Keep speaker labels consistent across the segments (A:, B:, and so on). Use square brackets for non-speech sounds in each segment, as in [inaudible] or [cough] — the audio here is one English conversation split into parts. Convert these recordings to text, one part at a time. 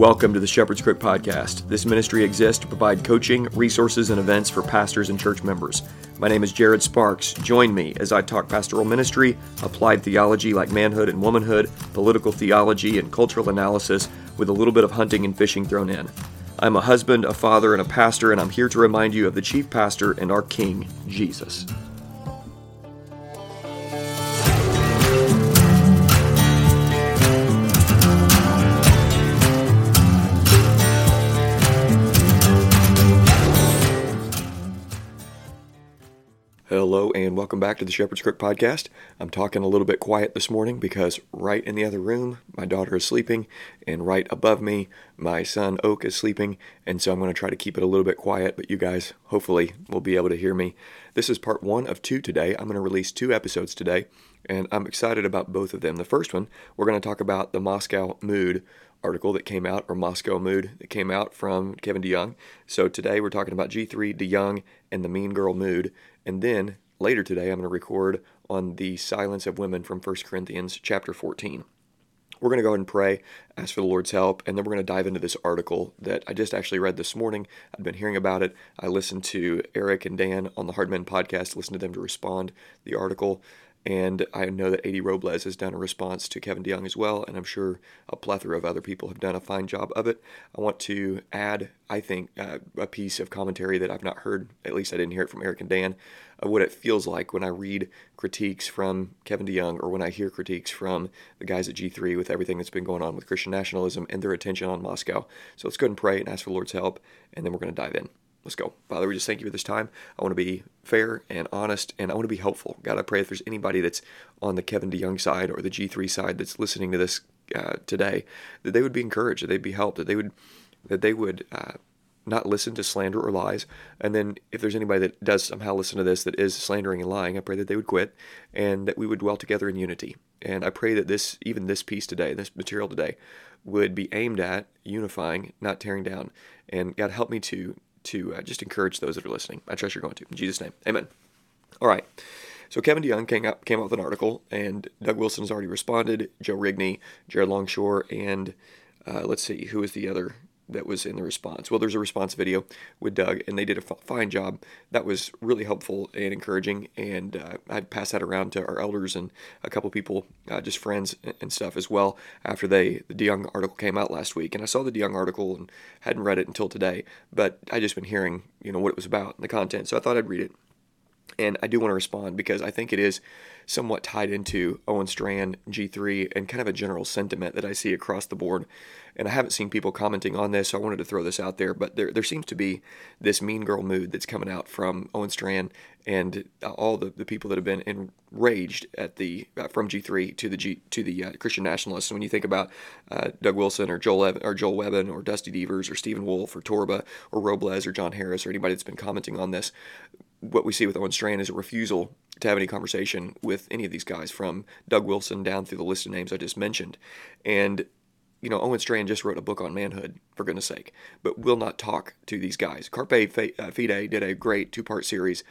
A: Welcome to the Shepherd's Crook Podcast. This ministry exists to provide coaching, resources, and events for pastors and church members. My name is Jared Sparks. Join me as I talk pastoral ministry, applied theology like manhood and womanhood, political theology, and cultural analysis with a little bit of hunting and fishing thrown in. I'm a husband, a father, and a pastor, and I'm here to remind you of the chief pastor and our King, Jesus. Hello and welcome back to the Shepherd's Crook podcast. I'm talking a little bit quiet this morning because right in the other room, my daughter is sleeping, and right above me, my son Oak is sleeping, and so I'm going to try to keep it a little bit quiet, but you guys hopefully will be able to hear me. This is part one of two today. I'm going to release two episodes today, and I'm excited about both of them. The first one, we're going to talk about the Moscow Mood article that came out, or Moscow Mood that came out from Kevin DeYoung. So today we're talking about G3, DeYoung, and the Mean Girl Mood. And then later today, I'm going to record on the silence of women from 1 Corinthians chapter 14. We're going to go ahead and pray, ask for the Lord's help, and then we're going to dive into this article that I just actually read this morning. I've been hearing about it. I listened to Eric and Dan on the Hardmen podcast, listened to them to respond the article. And I know that A.D. Robles has done a response to Kevin DeYoung as well, and I'm sure a plethora of other people have done a fine job of it. I want to add, I think, uh, a piece of commentary that I've not heard, at least I didn't hear it from Eric and Dan, of what it feels like when I read critiques from Kevin DeYoung or when I hear critiques from the guys at G3 with everything that's been going on with Christian nationalism and their attention on Moscow. So let's go ahead and pray and ask for the Lord's help, and then we're going to dive in. Let's go. Father, we just thank you for this time. I want to be fair and honest, and I want to be helpful. God, I pray if there's anybody that's on the Kevin DeYoung side or the G3 side that's listening to this uh, today, that they would be encouraged, that they'd be helped, that they would, that they would uh, not listen to slander or lies. And then if there's anybody that does somehow listen to this that is slandering and lying, I pray that they would quit and that we would dwell together in unity. And I pray that this, even this piece today, this material today, would be aimed at unifying, not tearing down. And God, help me to to uh, just encourage those that are listening. I trust you're going to. In Jesus' name, amen. All right. So Kevin DeYoung came out, came out with an article, and Doug Wilson has already responded. Joe Rigney, Jared Longshore, and uh, let's see, who is the other that was in the response. Well, there's a response video with Doug, and they did a fine job. That was really helpful and encouraging, and uh, I'd pass that around to our elders and a couple people, uh, just friends and stuff as well. After they the DeYoung article came out last week, and I saw the DeYoung article and hadn't read it until today, but I just been hearing you know what it was about and the content, so I thought I'd read it. And I do want to respond because I think it is somewhat tied into Owen Strachan, G3, and kind of a general sentiment that I see across the board. And I haven't seen people commenting on this, so I wanted to throw this out there. But there, there seems to be this mean girl mood that's coming out from Owen Strachan and all the, the people that have been enraged at the uh, from G3 to the G to the uh, Christian nationalists. When you think about uh, Doug Wilson or Joel Evan, or Joel Webbon or Dusty Devers or Stephen Wolfe or Torba or Robles or John Harris or anybody that's been commenting on this, what we see with Owen Strachan is a refusal to have any conversation with any of these guys from Doug Wilson down through the list of names I just mentioned. And, you know, Owen Strachan just wrote a book on manhood, for goodness sake, but will not talk to these guys. Carpe uh, Fide did a great two part series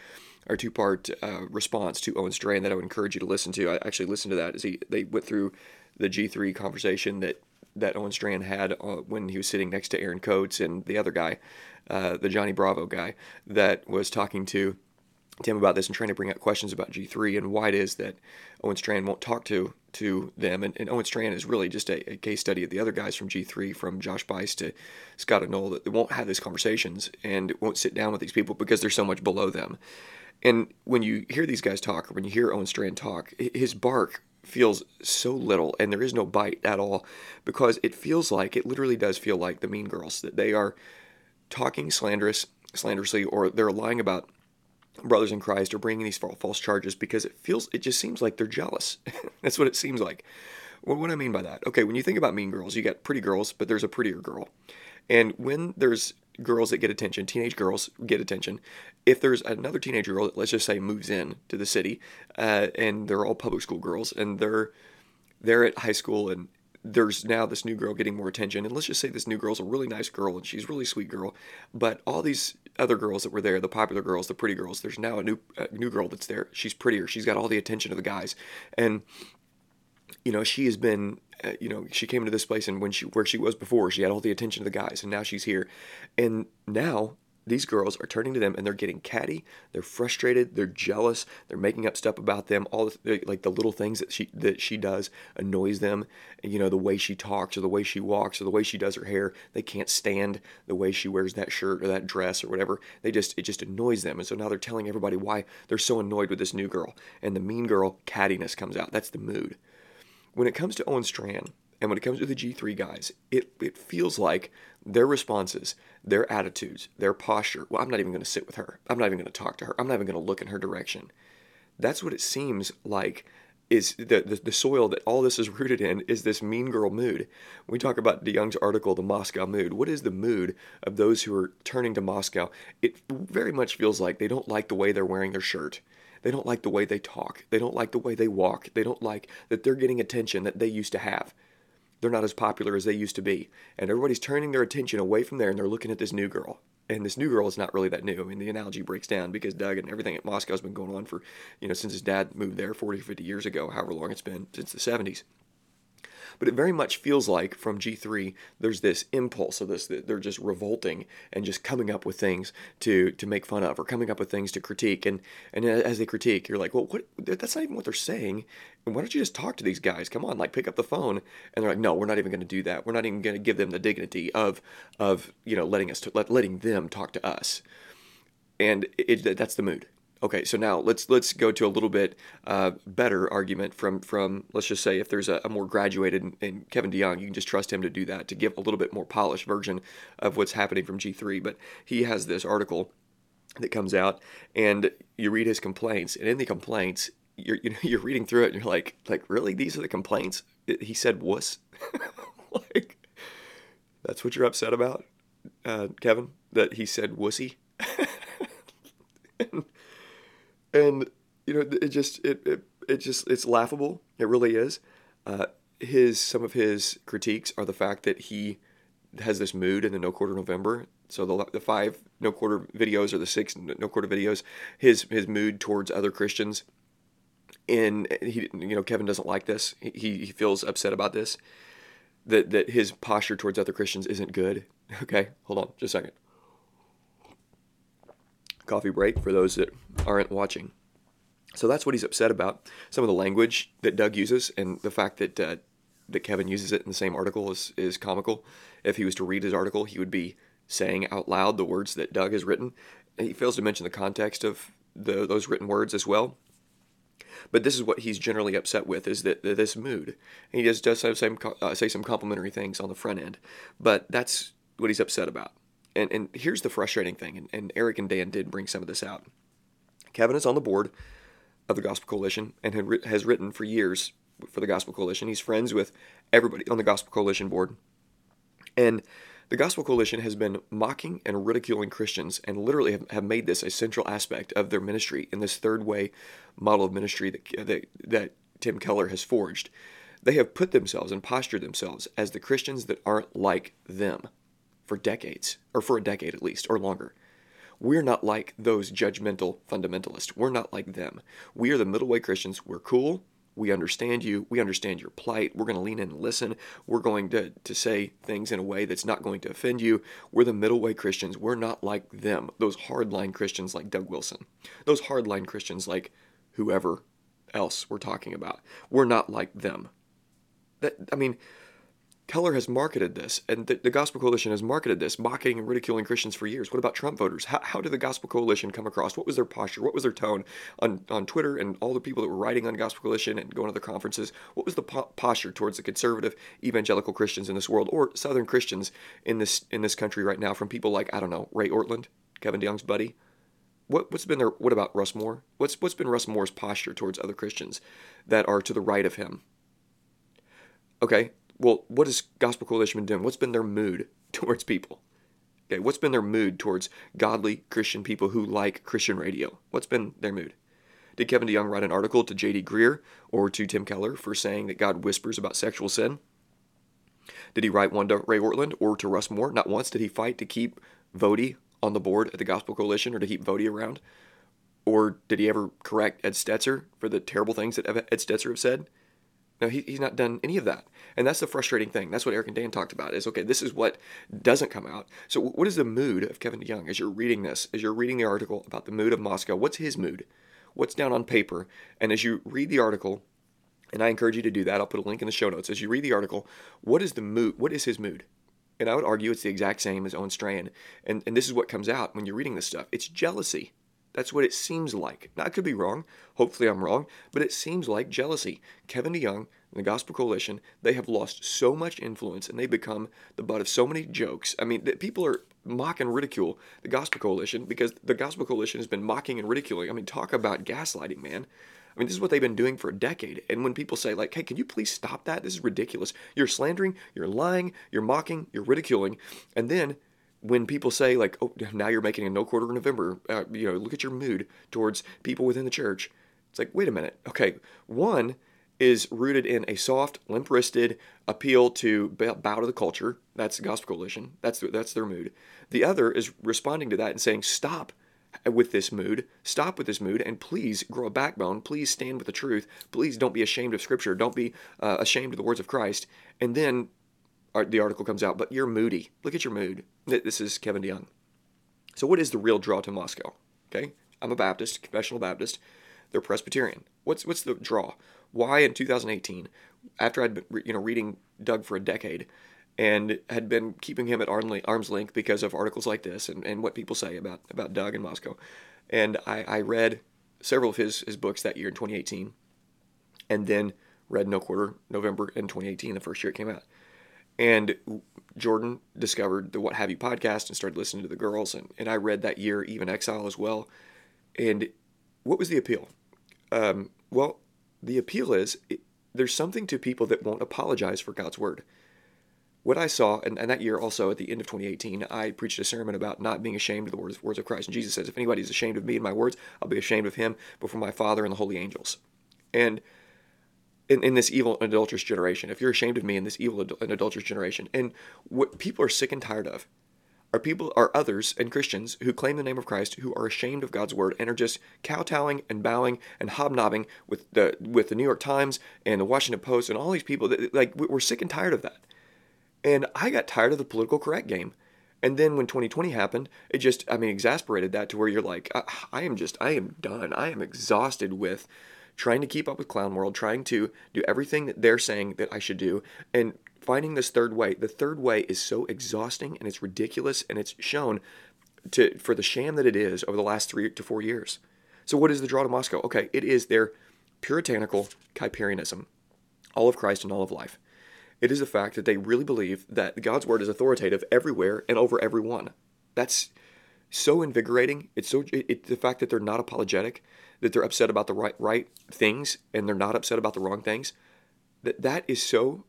A: or two part uh, response to Owen Strachan that I would encourage you to listen to. I actually listened to that as he they went through the G3 conversation that that Owen Strachan had uh, when he was sitting next to Aaron Coates and the other guy, uh, the Johnny Bravo guy, that was talking to Tim about this and trying to bring up questions about G3 and why it is that Owen Strachan won't talk to to them. And, and Owen Strachan is really just a, a, case study of the other guys from G3, from Josh Buice to Scott Aniol, that they won't have these conversations and won't sit down with these people because they're so much below them. And when you hear these guys talk, or when you hear Owen Strachan talk, his bark feels so little and there is no bite at all because it feels like, it literally does feel like the Mean Girls, that they are talking slanderous, slanderously or they're lying about brothers in Christ or bringing these false charges because it feels it just seems like they're jealous. [laughs] That's what it seems like. Well, what do I mean by that? Okay, when you think about mean girls, you got pretty girls, but there's a prettier girl. And when there's girls that get attention, teenage girls get attention. If there's another teenage girl that let's just say moves in to the city, uh, and they're all public school girls, and they're they're at high school and there's now this new girl getting more attention and let's just say this new girl's a really nice girl and she's a really sweet girl but all these other girls that were there the popular girls the pretty girls there's now a new a new girl that's there. She's prettier. She's got all the attention of the guys. And you know, she has been, uh, you know, she came into this place and when she where she was before, she had all the attention of the guys, and now she's here, and now these girls are turning to them and they're getting catty they're frustrated they're jealous they're making up stuff about them all the, like the little things that she that she does annoys them. You know the way she talks or the way she walks or the way she does her hair they can't stand the way she wears that shirt or that dress or whatever. They just it just annoys them. And so now they're telling everybody why they're so annoyed with this new girl. And the mean girl cattiness comes out. That's the mood when it comes to Owen Strachan and when it comes to the G3 guys, it, it feels like their responses, their attitudes, their posture, well, I'm not even going to sit with her. I'm not even going to talk to her. I'm not even going to look in her direction. That's what it seems like is the, the, the soil that all this is rooted in is this mean girl mood. We talk about DeYoung's article, The Moscow Mood, what is the mood of those who are turning to Moscow? It very much feels like they don't like the way they're wearing their shirt. They don't like the way they talk. They don't like the way they walk. They don't like that they're getting attention that they used to have they're not as popular as they used to be. And everybody's turning their attention away from there and they're looking at this new girl. And this new girl is not really that new. I mean, the analogy breaks down because Doug and everything at Moscow has been going on for, you know, since his dad moved there 40 or 50 years ago, however long it's been, since the 70s. But it very much feels like from G3, there's this impulse of this they're just revolting and just coming up with things to to make fun of or coming up with things to critique. And and as they critique, you're like, well, what? That's not even what they're saying. And why don't you just talk to these guys? Come on, like pick up the phone. And they're like, no, we're not even going to do that. We're not even going to give them the dignity of of you know letting us to, let, letting them talk to us. And it, that's the mood. Okay, so now let's let's go to a little bit uh, better argument from from let's just say if there's a, a more graduated and Kevin DeYoung, you can just trust him to do that to give a little bit more polished version of what's happening from G3. But he has this article that comes out, and you read his complaints, and in the complaints, you're you know, [laughs] you're reading through it, and you're like like really these are the complaints? He said wuss, [laughs] like that's what you're upset about, uh, Kevin? That he said wussy. [laughs] and you know it just it, it it just it's laughable. It really is. Uh, his some of his critiques are the fact that he has this mood in the no quarter november. So the, the five no quarter videos or the six no quarter videos his his mood towards other christians. And he you know kevin doesn't like this. He, he feels upset about this. That that his posture towards other christians isn't good. [laughs] Okay hold on just a second coffee break for those that aren't watching. So that's what he's upset about. Some of the language that Doug uses and the fact that uh, that Kevin uses it in the same article is, is comical. If he was to read his article, he would be saying out loud the words that Doug has written. He fails to mention the context of the, those written words as well. But this is what he's generally upset with: is that, that this mood. And he does does say, uh, say some complimentary things on the front end, but that's what he's upset about. And, and here's the frustrating thing, and, and Eric and Dan did bring some of this out. Kevin is on the board of the Gospel Coalition and has written for years for the Gospel Coalition. He's friends with everybody on the Gospel Coalition board. And the Gospel Coalition has been mocking and ridiculing Christians and literally have, have made this a central aspect of their ministry in this third way model of ministry that, that, that Tim Keller has forged. They have put themselves and postured themselves as the Christians that aren't like them for decades, or for a decade at least, or longer. We're not like those judgmental fundamentalists. We're not like them. We are the middle way Christians. We're cool. We understand you. We understand your plight. We're going to lean in and listen. We're going to, to say things in a way that's not going to offend you. We're the middle way Christians. We're not like them, those hardline Christians like Doug Wilson, those hardline Christians like whoever else we're talking about. We're not like them. That I mean, Keller has marketed this, and the, the, Gospel Coalition has marketed this, mocking and ridiculing Christians for years. What about Trump voters? How, how did the Gospel Coalition come across? What was their posture? What was their tone on, on Twitter and all the people that were writing on Gospel Coalition and going to the conferences? What was the po- posture towards the conservative evangelical Christians in this world, or Southern Christians in this in this country right now, from people like I don't know Ray Ortlund, Kevin DeYoung's buddy? What, what's been their what about Russ Moore? What's what's been Russ Moore's posture towards other Christians that are to the right of him? Okay, well, what has Gospel Coalition been doing? What's been their mood [laughs] towards people? Okay, what's been their mood towards godly Christian people who like Christian radio? What's been their mood? Did Kevin DeYoung write an article to J.D. Greear or to Tim Keller for saying that God whispers about sexual sin? Did he write one to Ray Ortlund or to Russ Moore? Not once did he fight to keep Voddie on the board at the Gospel Coalition or to keep Voddie around. Or did he ever correct Ed Stetzer for the terrible things that Ed Stetzer have said? No, he, he's not done any of that. And that's the frustrating thing. That's what Eric and Dan talked about is, okay, this is what doesn't come out. So what is the mood of Kevin DeYoung as you're reading this, as you're reading the article about the mood of Moscow? What's his mood? What's down on paper? And as you read the article, and I encourage you to do that, I'll put a link in the show notes. As you read the article, what is the mood? What is his mood? And I would argue it's the exact same as Owen Strachan. And, and this is what comes out when you're reading this stuff. It's jealousy. That's what it seems like. Now, I could be wrong. Hopefully, I'm wrong. But it seems like jealousy. Kevin DeYoung and the Gospel Coalition, they have lost so much influence and they become the butt of so many jokes. I mean, people are mock and ridicule the Gospel Coalition because the Gospel Coalition has been mocking and ridiculing. I mean, talk about gaslighting, man. I mean, this is what they've been doing for a decade. And when people say, like, hey, can you please stop that? This is ridiculous. You're slandering, you're lying, you're mocking, you're ridiculing. And then when people say like, "Oh, now you're making a no quarter in November," uh, you know, look at your mood towards people within the church. It's like, wait a minute. Okay, one is rooted in a soft, limp-wristed appeal to bow to the culture. That's the Gospel Coalition. That's that's their mood. The other is responding to that and saying, "Stop." With this mood, stop with this mood, and please grow a backbone. Please stand with the truth. Please don't be ashamed of Scripture. Don't be uh, ashamed of the words of Christ. And then the article comes out, but you're moody. Look at your mood. This is Kevin DeYoung. So, what is the real draw to Moscow? Okay, I'm a Baptist, confessional Baptist. They're Presbyterian. What's what's the draw? Why in 2018, after I'd been you know reading Doug for a decade, and had been keeping him at arm's length because of articles like this and, and what people say about about Doug and Moscow, and I, I read several of his his books that year in 2018, and then read No Quarter November in 2018, the first year it came out. And Jordan discovered the What Have You podcast and started listening to the girls. And, and I read that year, Even Exile, as well. And what was the appeal? Um, well, the appeal is it, there's something to people that won't apologize for God's word. What I saw, and, and, that year also at the end of 2018, I preached a sermon about not being ashamed of the words, words of Christ. And Jesus says, If anybody's ashamed of me and my words, I'll be ashamed of him before my Father and the holy angels. And in, in this evil and adulterous generation, if you're ashamed of me in this evil and adulterous generation, and what people are sick and tired of are people are others and Christians who claim the name of Christ who are ashamed of God's word and are just kowtowing and bowing and hobnobbing with the with the New York Times and the Washington Post and all these people that like we're sick and tired of that. And I got tired of the political correct game. And then when 2020 happened, it just I mean exasperated that to where you're like I, I am just I am done. I am exhausted with trying to keep up with Clown World, trying to do everything that they're saying that I should do, and finding this third way. The third way is so exhausting and it's ridiculous, and it's shown to for the sham that it is over the last three to four years. So, what is the draw to Moscow? Okay, it is their puritanical Kuyperianism, all of Christ and all of life. It is the fact that they really believe that God's word is authoritative everywhere and over everyone. That's so invigorating. It's so it, it, the fact that they're not apologetic, that they're upset about the right right things and they're not upset about the wrong things. That that is so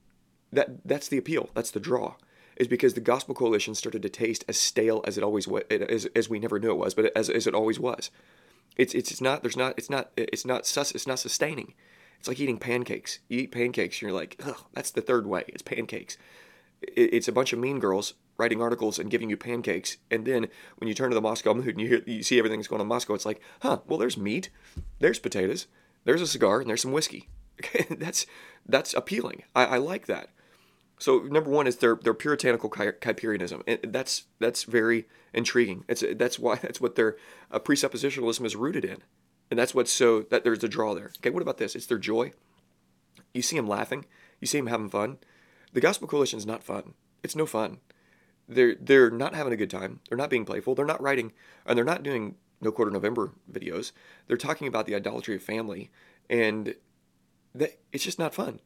A: that that's the appeal. That's the draw. Is because the gospel coalition started to taste as stale as it always was, as, as we never knew it was, but as, as it always was. It's, it's it's not there's not it's not it's not sus it's not sustaining. It's like eating pancakes. You eat pancakes and you're like, ugh, that's the third way. It's pancakes. It's a bunch of mean girls writing articles and giving you pancakes. And then when you turn to the Moscow mood and you hear, you see everything that's going on in Moscow, it's like, huh, well, there's meat, there's potatoes, there's a cigar, and there's some whiskey. [laughs] that's that's appealing. I, I, like that. So number one is their their puritanical Kuyperianism. And that's that's very intriguing. It's that's why [laughs] that's what their uh, presuppositionalism is rooted in, and that's what's so that there's a draw there. Okay, what about this? It's their joy. You see them laughing. You see them having fun. The Gospel Coalition is not fun. It's no fun they're they're not having a good time. They're not being playful. They're not writing, and they're not doing no quarter November videos. They're talking about the idolatry of family, and that it's just not fun.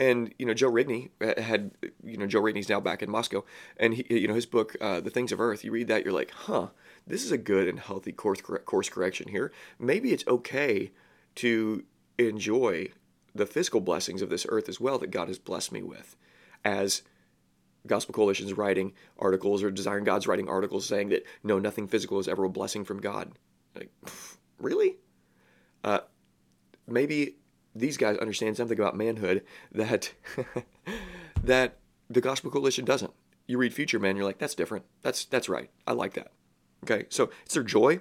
A: And you know, Joe Rigney had you know Joe Rigney's now back in Moscow, and he you know his book uh, The Things of Earth. You read that, you're like, huh, this is a good and healthy course course correction here. Maybe it's okay to enjoy the physical blessings of this earth as well that God has blessed me with, as Gospel Coalition's writing articles or Desiring God's writing articles saying that no, nothing physical is ever a blessing from God. Like, really? Uh, maybe these guys understand something about manhood that [laughs] that the Gospel Coalition doesn't. You read Future Man, you're like, that's different. That's that's right. I like that. Okay, so it's their joy.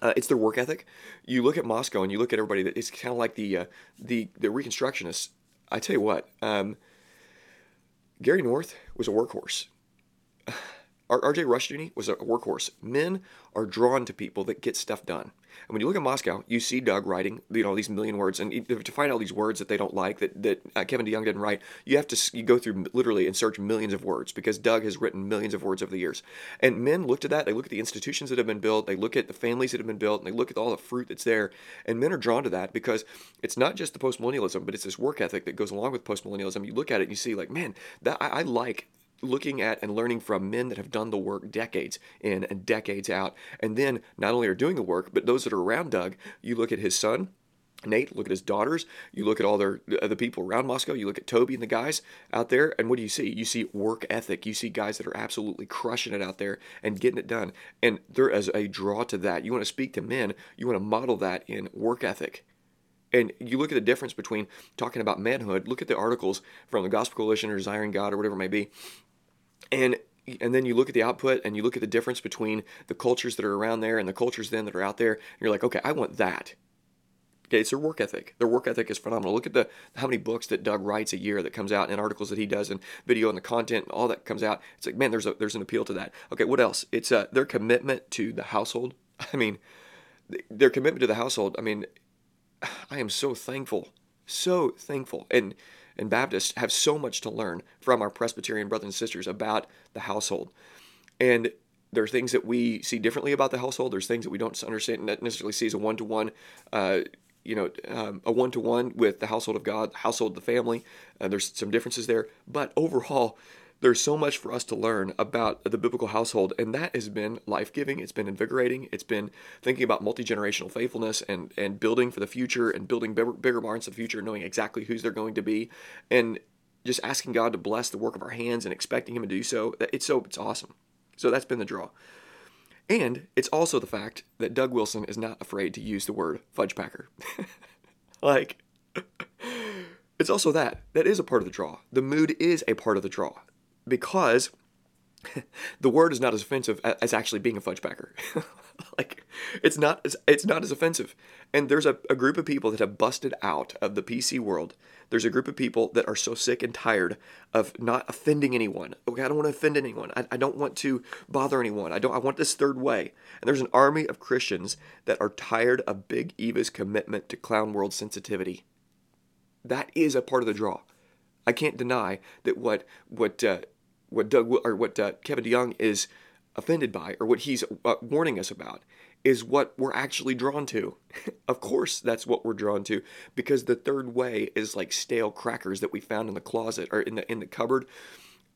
A: Uh, it's their work ethic. You look at Moscow and you look at everybody. That it's kind of like the uh, the the Reconstructionists I tell you what, um, Gary North was a workhorse. RJ Rushdoony was a workhorse. Men are drawn to people that get stuff done. And when you look at Moscow, you see Doug writing, you know, these million words, and to find all these words that they don't like that that uh, Kevin DeYoung didn't write, you have to you go through literally and search millions of words because Doug has written millions of words over the years. And men look at that, they look at the institutions that have been built, they look at the families that have been built, and they look at all the fruit that's there. And men are drawn to that because it's not just the postmillennialism, but it's this work ethic that goes along with postmillennialism. You look at it and you see, like, man, that I, I like looking at and learning from men that have done the work decades in and decades out. And then not only are doing the work, but those that are around Doug, you look at his son, Nate, look at his daughters. You look at all their the people around Moscow. You look at Toby and the guys out there, and what do you see? You see work ethic. You see guys that are absolutely crushing it out there and getting it done. And there is a draw to that. You want to speak to men. You want to model that in work ethic. And you look at the difference between talking about manhood. Look at the articles from the Gospel Coalition or Desiring God or whatever it may be, and and then you look at the output and you look at the difference between the cultures that are around there and the cultures then that are out there and you're like okay i want that. Okay it's their work ethic. Their work ethic is phenomenal. Look at the how many books that doug writes a year that comes out and articles that he does and video and the content and all that comes out. It's like man there's a there's an appeal to that. Okay what else? It's uh, their commitment to the household. [laughs] I mean their commitment to the household i mean [sighs] i am so thankful so thankful. And and Baptists have so much to learn from our Presbyterian brothers and sisters about the household. And there are things that we see differently about the household. There's things that we don't understand, necessarily see as a one to one, you know, um, a one to one with the household of God, the household of the family. Uh, there's some differences there, but overall, there's so much for us to learn about the biblical household, and that has been life giving. It's been invigorating. It's been thinking about multi generational faithfulness and, and building for the future and building bigger, bigger barns of the future, knowing exactly whose they're going to be, and just asking God to bless the work of our hands and expecting Him to do so. It's so it's awesome. So that's been the draw. And it's also the fact that Doug Wilson is not afraid to use the word fudge packer. [laughs] like, [laughs] it's also that. That is a part of the draw. The mood is a part of the draw because [laughs] the word is not as offensive as actually being a fudge packer. [laughs] like it's not as it's not as offensive. And there's a, a group of people that have busted out of the PC world. There's a group of people that are so sick and tired of not offending anyone. Okay, I don't want to offend anyone. I, I don't want to bother anyone. I don't I want this third way. And there's an army of Christians that are tired of Big Eva's commitment to clown world sensitivity. That is a part of the draw. I can't deny that what what uh, what Doug or what uh, Kevin DeYoung is offended by, or what he's uh, warning us about, is what we're actually drawn to. [laughs] of course, that's what we're drawn to because the third way is like stale crackers that we found in the closet or in the in the cupboard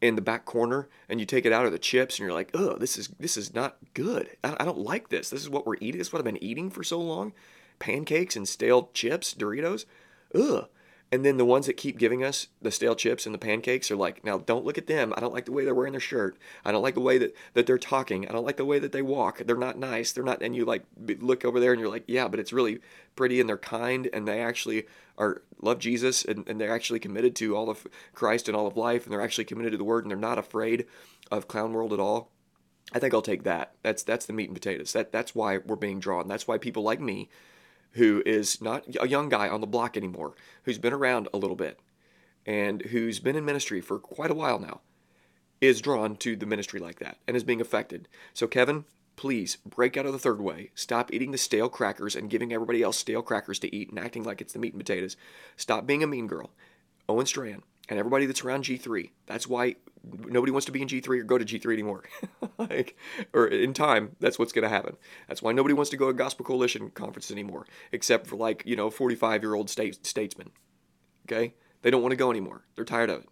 A: in the back corner and you take it out of the chips and you're like oh this is this is not good. I, I don't like this. This is what we're eating. This is what i've been eating for so long. Pancakes and stale chips doritos. Ugh and then the ones that keep giving us the stale chips and the pancakes are like, now don't look at them. I don't like the way they're wearing their shirt. I don't like the way that, that they're talking. I don't like the way that they walk. They're not nice. They're not, and you like look over there and you're like, yeah, but it's really pretty and they're kind and they actually are love Jesus and, and they're actually committed to all of Christ and all of life and they're actually committed to the word and they're not afraid of clown world at all. I think I'll take that. That's that's the meat and potatoes. That that's why we're being drawn. That's why people like me who is not a young guy on the block anymore, who's been around a little bit and who's been in ministry for quite a while now, is drawn to the ministry like that and is being affected. So, Kevin, please break out of the third way. Stop eating the stale crackers and giving everybody else stale crackers to eat and acting like it's the meat and potatoes. Stop being a mean girl. Owen Strachan and everybody that's around G3. That's why nobody wants to be in G3 or go to G3 anymore. [laughs] like, or in time, that's what's going to happen. That's why nobody wants to go to Gospel Coalition conferences anymore, except for like, you know, 45 year old state, statesmen. Okay? They don't want to go anymore. They're tired of it.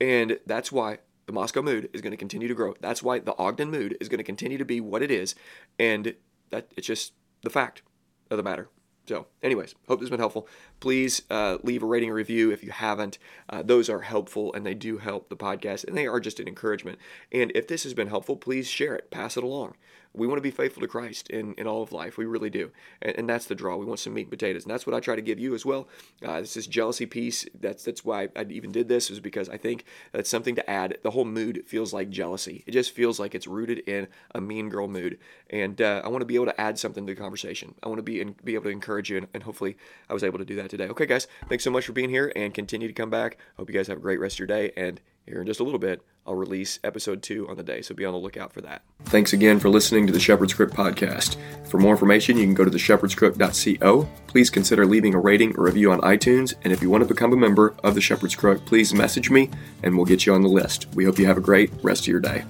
A: And that's why the Moscow mood is going to continue to grow. That's why the Ogden mood is going to continue to be what it is. And that it's just the fact of the matter. So, anyways, hope this has been helpful. Please uh, leave a rating review if you haven't. Uh, those are helpful and they do help the podcast and they are just an encouragement. And if this has been helpful, please share it, pass it along. We want to be faithful to Christ in, in all of life. We really do. And, and that's the draw. We want some meat and potatoes. And that's what I try to give you as well. Uh, this is jealousy piece. That's that's why I even did this, is because I think that's something to add. The whole mood feels like jealousy. It just feels like it's rooted in a mean girl mood. And uh, I want to be able to add something to the conversation. I want to be, in, be able to encourage you. And, and hopefully I was able to do that today. Okay, guys, thanks so much for being here and continue to come back. Hope you guys have a great rest of your day. And here in just a little bit, I'll release episode two on the day, so be on the lookout for that. Thanks again for listening to the Shepherd's Crook podcast. For more information, you can go to theshepherdscrook.co. Please consider leaving a rating or review on iTunes, and if you want to become a member of the Shepherd's Crook, please message me and we'll get you on the list. We hope you have a great rest of your day.